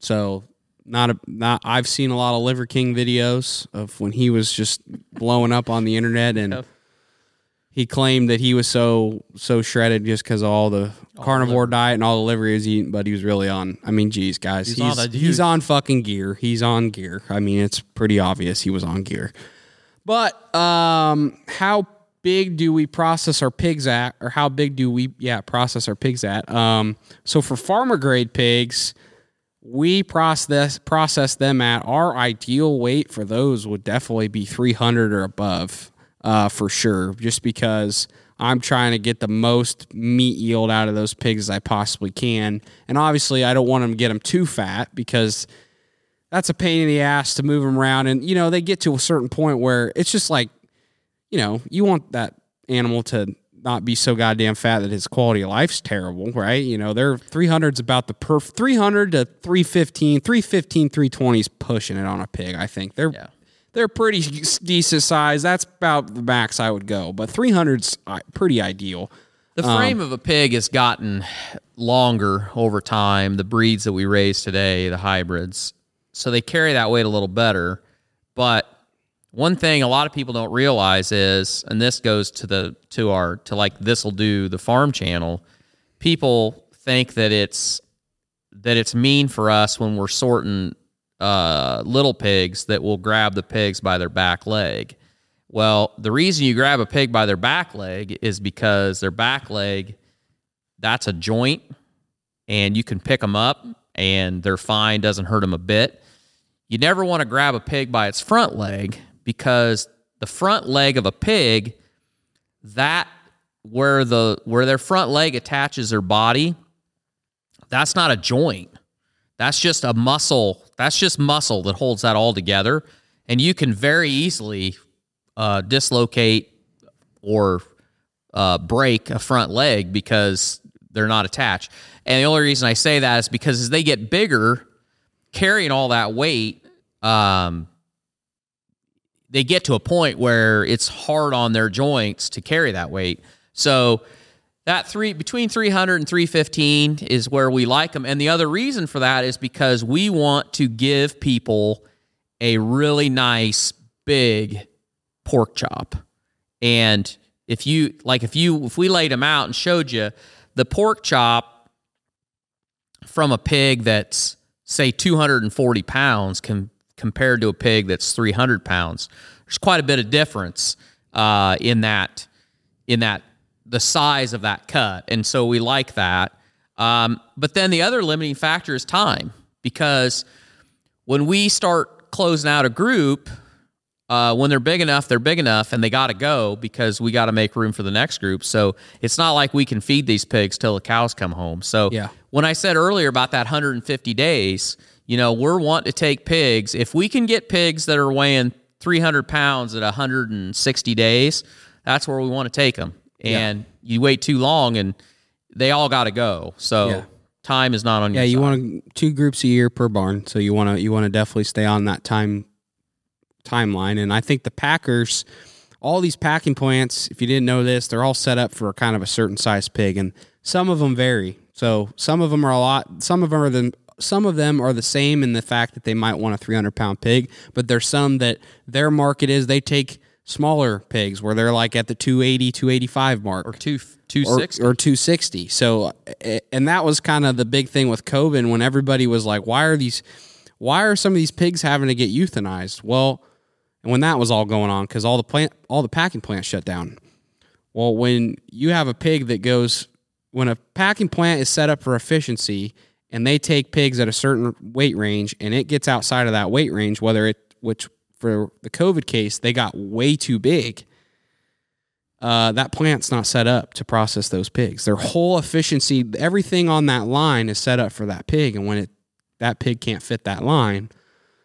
So not a not. I've seen a lot of Liver King videos of when he was just blowing up on the internet and. He claimed that he was so so shredded just because of all the carnivore diet and all the liver he was eating, but he was really on. I mean, geez, guys, he's on he's, a he's on fucking gear. He's on gear. I mean, it's pretty obvious he was on gear. But um, how big do we process our pigs at, or how big do we yeah process our pigs at? Um, so for farmer grade pigs, we process process them at our ideal weight for those would definitely be 300 or above uh, for sure just because i'm trying to get the most meat yield out of those pigs as i possibly can. And obviously i don't want them to get them too fat because that's a pain in the ass to move them around. And you know they get to a certain point where it's just like you know you want that animal to not be so goddamn fat that his quality of life's terrible right? You know they're 300's about the perf 300 to 315 315 320 is pushing it on a pig i think. They're Yeah. They're pretty decent size that's about the max i would go but 300's uh, pretty ideal The frame of a pig has gotten longer over time. The breeds that we raise today, the hybrids, so they carry that weight a little better. But one thing a lot of people don't realize is, and this goes to the to our to like this will do the farm channel. People think that it's that it's mean for us when we're sorting uh, little pigs that will grab the pigs by their back leg. Well, the reason you grab a pig by their back leg is because their back leg, that's a joint, and you can pick them up and they're fine, doesn't hurt them a bit. You never want to grab a pig by its front leg because the front leg of a pig, that where the where their front leg attaches their body, that's not a joint. That's just a muscle. That's just muscle that holds that all together. And you can very easily uh, dislocate or uh, break a front leg because they're not attached. And the only reason I say that is because as they get bigger, carrying all that weight, um, they get to a point where it's hard on their joints to carry that weight. So that three between 300 and 315 is where we like them. And the other reason for that is because we want to give people a really nice big pork chop. And if you like if you if we laid them out and showed you the pork chop from a pig that's say 240 pounds com- compared to a pig that's 300 pounds there's quite a bit of difference uh, in that in that the size of that cut and so we like that um, but then the other limiting factor is time because when we start closing out a group uh, when they're big enough, they're big enough, and they got to go because we got to make room for the next group. So it's not like we can feed these pigs till the cows come home. So Yeah. when I said earlier about that 150 days, you know, we're wanting to take pigs. If we can get pigs that are weighing 300 pounds at 160 days, that's where we want to take them. And you wait too long, and they all got to go. So Yeah. time is not on your Yeah, you side. want two groups a year per barn, so you want to you want to definitely stay on that time timeline. And I think the Packers, all these packing plants, if you didn't know this, they're all set up for kind of a certain size pig, and some of them vary. So some of them are a lot. Some of them are the some of them are the same in the fact that they might want a 300 pound pig, but there's some that their market is they take smaller pigs where they're like at the 280, 285 mark or two or, 260. or 260. So, and that was kind of the big thing with COVID when everybody was like, why are these, why are some of these pigs having to get euthanized? Well, and when that was all going on, because all the plant, all the packing plants shut down. Well, when you have a pig that goes, when a packing plant is set up for efficiency and they take pigs at a certain weight range and it gets outside of that weight range, whether it, which for the COVID case, they got way too big uh, that plant's not set up to process those pigs. Their whole efficiency, everything on that line is set up for that pig, and when it that pig can't fit that line,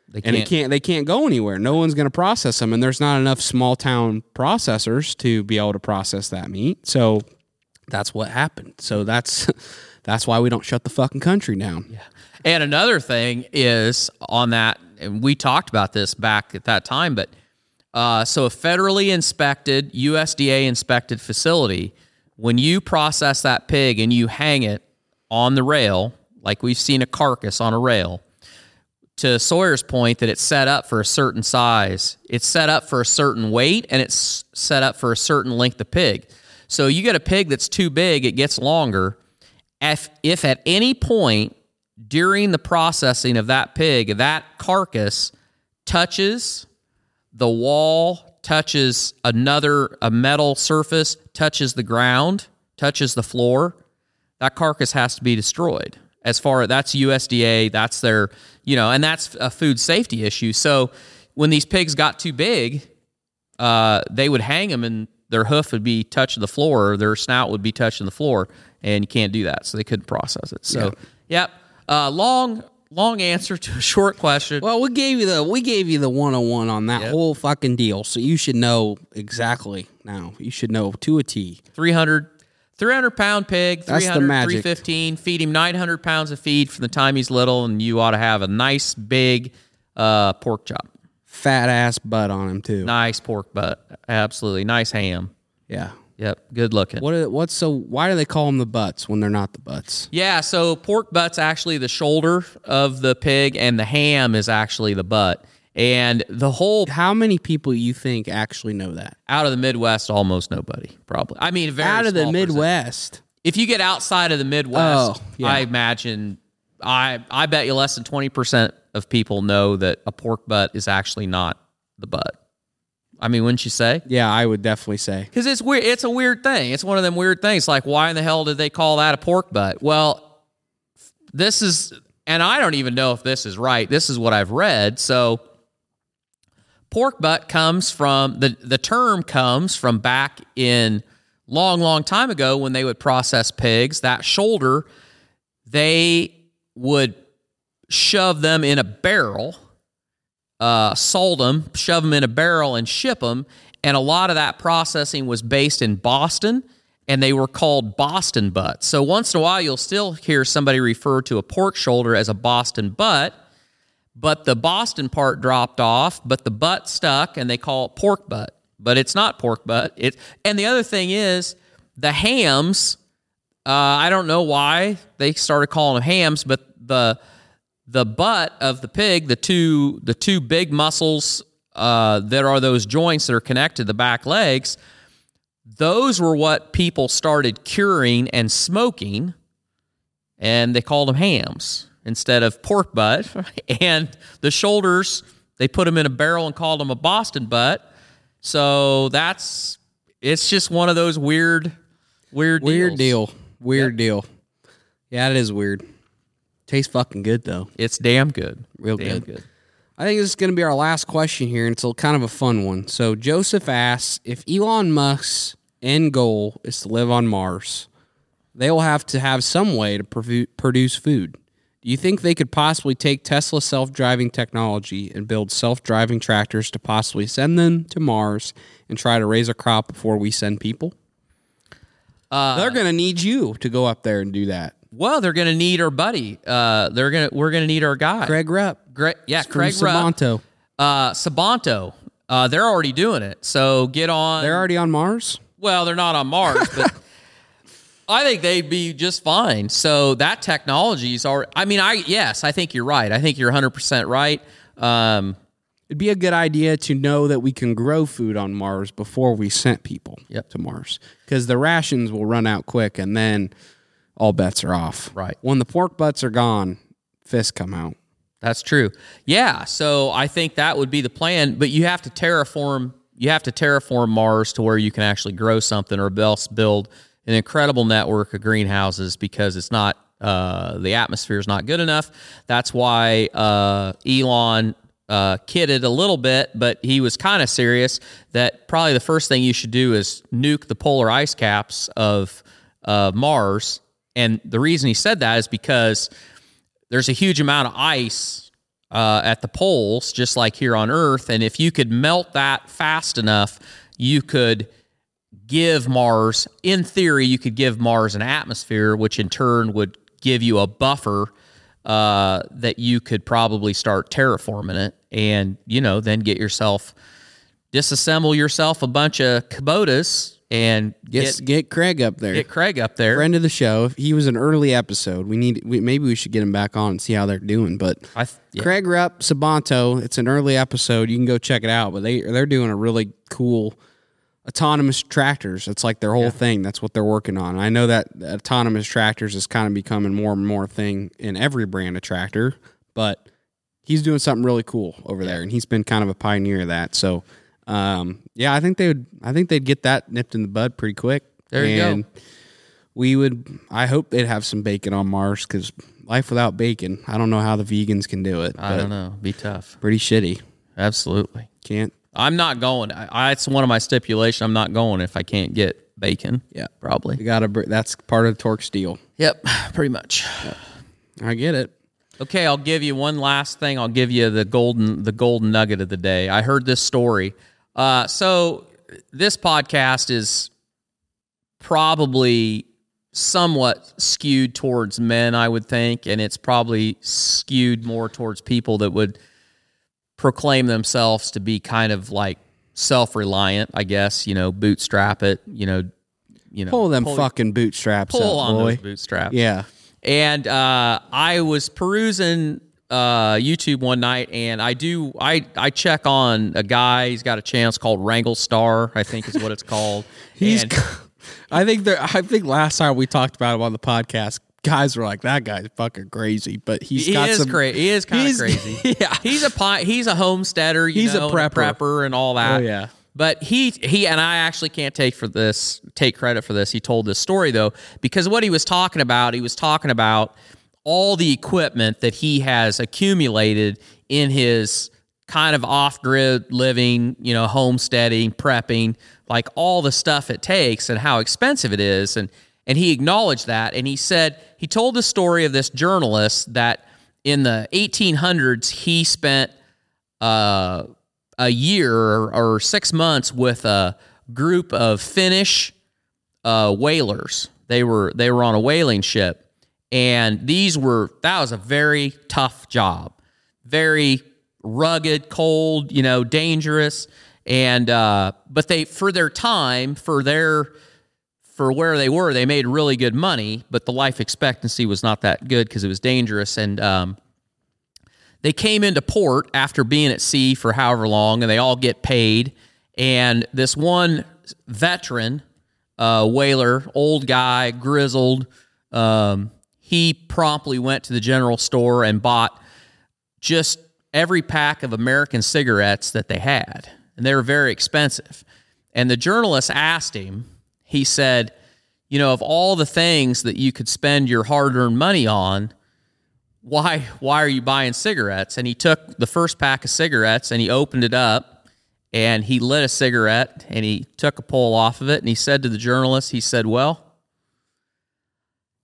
They and it can't, they can't go anywhere. No one's going to process them, and there's not enough small town processors to be able to process that meat. So that's what happened. So that's that's why we don't shut the fucking country down. Yeah. And another thing is on that, and we talked about this back at that time, but uh, so a federally inspected, USDA inspected facility, when you process that pig and you hang it on the rail, like we've seen a carcass on a rail, to Sawyer's point that it's set up for a certain size. It's set up for a certain weight and it's set up for a certain length of pig. So you get a pig that's too big, it gets longer. If, if at any point during the processing of that pig, that carcass touches the wall, touches another a metal surface, touches the ground, touches the floor, that carcass has to be destroyed. As far as that's USDA, that's their, you know, and that's a food safety issue. So when these pigs got too big, uh, they would hang them and their hoof would be touching the floor, or their snout would be touching the floor, and you can't do that. So they couldn't process it. So, yep. Uh, long, long answer to a short question. Well, we gave you the we gave you the one on one on that Yep. whole fucking deal, so you should know exactly now. You should know to a T. 300, 300 pound pig, That's the magic. 315. Feed him 900 pounds of feed from the time he's little, and you ought to have a nice big uh, pork chop. Fat ass butt on him too. Nice pork butt. Absolutely. Nice ham. Yeah. Yep. Good looking. What? are- What's so? Why do they call them the butts when they're not the butts? Yeah, so pork butt's actually the shoulder of the pig, and the ham is actually the butt. And the whole How many people you think actually know that? out of the Midwest, almost nobody, probably. I mean, very Out of the small percent. Midwest. If you get outside of the Midwest, Oh, yeah. I imagine, I I bet you less than twenty percent of people know that a pork butt is actually not the butt. I mean, wouldn't you say? Yeah, I would definitely say. Because it's weird. It's a weird thing. It's one of them weird things. Like, why in the hell did they call that a pork butt? Well, this is, and I don't even know if this is right. This is what I've read. So, pork butt comes from the the term comes from back in long, long time ago when they would process pigs. That shoulder, they would shove them in a barrel uh, sold them, shove them in a barrel, and ship them. And a lot of that processing was based in Boston, and they were called Boston butts. So once in a while, you'll still hear somebody refer to a pork shoulder as a Boston butt, but the Boston part dropped off, but the butt stuck, and they call it pork butt. But it's not pork butt. It and the other thing is the hams. Uh, I don't know why they started calling them hams, but the the butt of the pig, the two the two big muscles uh, that are those joints that are connected the back legs, those were what people started curing and smoking, and they called them hams instead of pork butt. And the shoulders, they put them in a barrel and called them a Boston butt. So that's it's just one of those weird, weird, Weird deals. deal. Weird deal. Yeah, it is weird. Tastes fucking good though. It's damn good, Real damn good. good. I think this is going to be our last question here, and it's a kind of a fun one. So Joseph asks if Elon Musk's end goal is to live on Mars, they will have to have some way to produce food. Do you think they could possibly take Tesla self-driving technology and build self-driving tractors to possibly send them to Mars and try to raise a crop before we send people? Uh, They're going to need you to go up there and do that. Well, they're going to need our buddy. Uh, they're going to we're going to need our guy. Craig Rupp. Greg yeah, from Craig Rupp. Sabanto. Uh, Sabanto. Uh, they're already doing it. So get on. They're already on Mars? well, they're not on Mars, but I think they'd be just fine. So that technology's already. I mean, I yes, I think you're right. I think you're 100 percent right. Um, It'd be a good idea to know that we can grow food on Mars before we sent people Yep. to Mars. Because the rations will run out quick and then all bets are off. Right. When the pork butts are gone, fists come out. That's true. Yeah, so I think that would be the plan, but you have to terraform you have to terraform Mars to where you can actually grow something or else build an incredible network of greenhouses because it's not uh, the atmosphere is not good enough. That's why uh, Elon uh, kidded a little bit, but he was kind of serious that probably the first thing you should do is nuke the polar ice caps of uh, Mars. And the reason he said that is because there's a huge amount of ice uh, at the poles, just like here on Earth. And if you could melt that fast enough, you could give Mars, in theory, you could give Mars an atmosphere, which in turn would give you a buffer uh, that you could probably start terraforming it and, you know, then get yourself disassemble yourself a bunch of Kubotas and Get, get get Craig up there. get Craig up there. friend of the show. He was an early episode. We need we, maybe we should get him back on and see how they're doing. But I th- yeah. Craig Rupp Sabanto, it's an early episode. You can go check it out. But they they're doing a really cool autonomous tractors. It's like their whole thing. That's what they're working on. I know that autonomous tractors is kind of becoming more and more a thing in every brand of tractor, but he's doing something really cool over there, and he's been kind of a pioneer of that. So, um, yeah, I think they would. I think they'd get that nipped in the bud pretty quick. There you go. We would. I hope they'd have some bacon on Mars because life without bacon, I don't know how the vegans can do it. I don't know. Be tough. Pretty shitty. Absolutely. Can't. I'm not going. I, I, it's one of my stipulations. I'm not going if I can't get bacon. Yeah. probably. You gotta. That's part of Tork's deal. Yep, pretty much. I get it. Okay, I'll give you one last thing. I'll give you the golden the golden nugget of the day. I heard this story. Uh, so this podcast is probably somewhat skewed towards men, I would think, and it's probably skewed more towards people that would proclaim themselves to be kind of like self-reliant, I guess, you know, bootstrap it, you know, you know, Pull them fucking bootstraps pull up, on boy. those bootstraps. Yeah. And uh, I was perusing uh, YouTube one night, and I do I I check on a guy. He's got a chance called Wranglerstar, I think is what it's called. He's. And- I think there. I think last time we talked about him on the podcast, guys were like, "That guy's fucking crazy," but he's he got is some. crazy. He is kind of crazy. yeah. he's a pi- he's a homesteader. You He's a know, and prepper. prepper, and all that. Oh, yeah. But he he and I actually can't take for this take credit for this. He told this story though because what he was talking about, he was talking about all the equipment that he has accumulated in his kind of off-grid living, you know, homesteading, prepping, like all the stuff it takes and how expensive it is. And and he acknowledged that. And he said he told the story of this journalist that in the 1800s he spent uh, a year or, or six months with a group of Finnish uh, whalers. They were they were on a whaling ship, and these were that was a very tough job, very rugged, cold, you know, dangerous, and uh, but they for their time for their for where they were, they made really good money, but the life expectancy was not that good because it was dangerous. And. Um, they came into port after being at sea for however long and they all get paid. And this one veteran uh, whaler old guy grizzled um, he promptly went to the general store and bought just every pack of american cigarettes that they had and they were very expensive. And the journalist asked him he said you know of all the things that you could spend your hard-earned money on why why are you buying cigarettes? And he took the first pack of cigarettes and he opened it up and he lit a cigarette and he took a pull off of it. And he said to the journalist he said well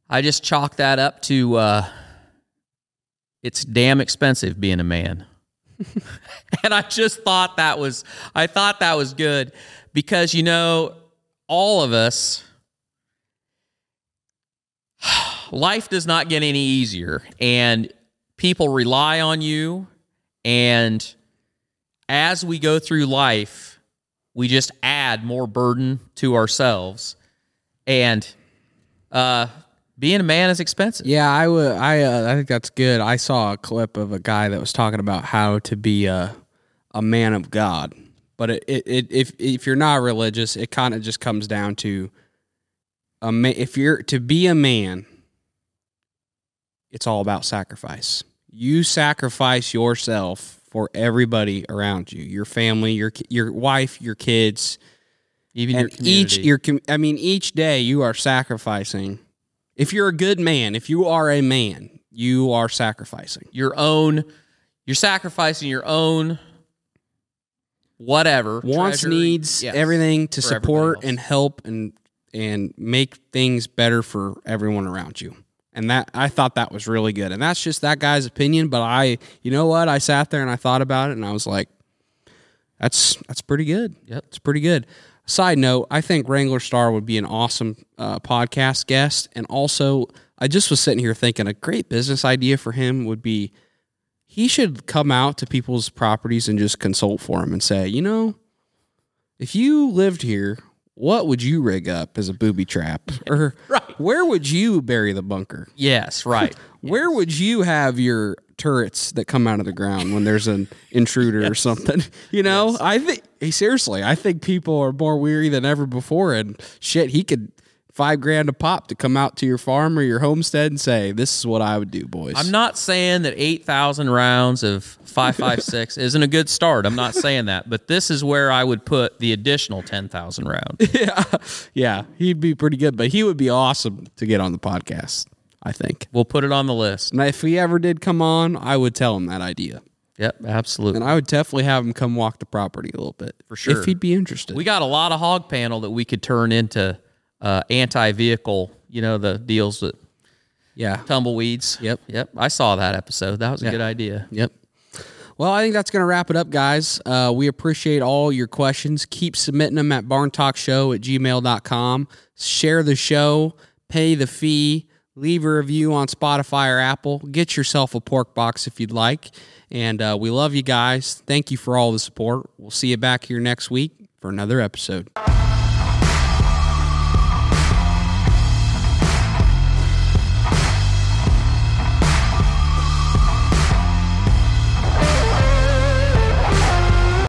i just chalk that up to uh, it's damn expensive being a man. And i just thought that was i thought that was good because you know all of us life does not get any easier and people rely on you and as we go through life we just add more burden to ourselves. And uh being a man is expensive Yeah, I would. I uh, I think that's good. I saw a clip of a guy that was talking about how to be a a man of God. But it, it, it if if you're not religious, it kind of just comes down to a ma- if you're to be a man, it's all about sacrifice. You sacrifice yourself for everybody around you, your family, your your wife, your kids, even your and each your com- I mean each day you are sacrificing. If you're a good man, if you are a man, you are sacrificing. your own you're sacrificing your own whatever Wants, treasure. needs, Yes. everything to support and help and and make things better for everyone around you. And that I thought that was really good. And that's just that guy's opinion, but I you know what? I sat there and I thought about it and I was like that's that's pretty good. Yep. It's pretty good. Side note, I think Wranglerstar would be an awesome uh, podcast guest. And also, I just was sitting here thinking a great business idea for him would be he should come out to people's properties and just consult for them and say, you know, if you lived here, what would you rig up as a booby trap? Or Right. where would you bury the bunker? Yes, right. Where would you have your turrets that come out of the ground when there's an intruder or something? You know, I think seriously, I think people are more weary than ever before. And shit, he could five grand a pop to come out to your farm or your homestead and say, "This is what I would do, boys." I'm not saying that 8,000 rounds of 556 isn't a good start. I'm not saying that, but this is where I would put the additional 10,000 rounds. yeah, yeah, he'd be pretty good, but he would be awesome to get on the podcast. I think. We'll put it on the list. And if he ever did come on, I would tell him that idea. Yep, absolutely. And I would definitely have him come walk the property a little bit. For sure. If he'd be interested. We got a lot of hog panel that we could turn into uh, anti-vehicle, you know, the deals that yeah. tumbleweeds. Yep. Yep. I saw that episode. That was a good idea. Yep. Well, I think that's going to wrap it up, guys. Uh, we appreciate all your questions. Keep submitting them at barntalkshow at gmail.com. Share the show, pay the fee, leave a review on Spotify or Apple. Get yourself a pork box if you'd like. And uh, we love you guys. Thank you for all the support. We'll see you back here next week for another episode.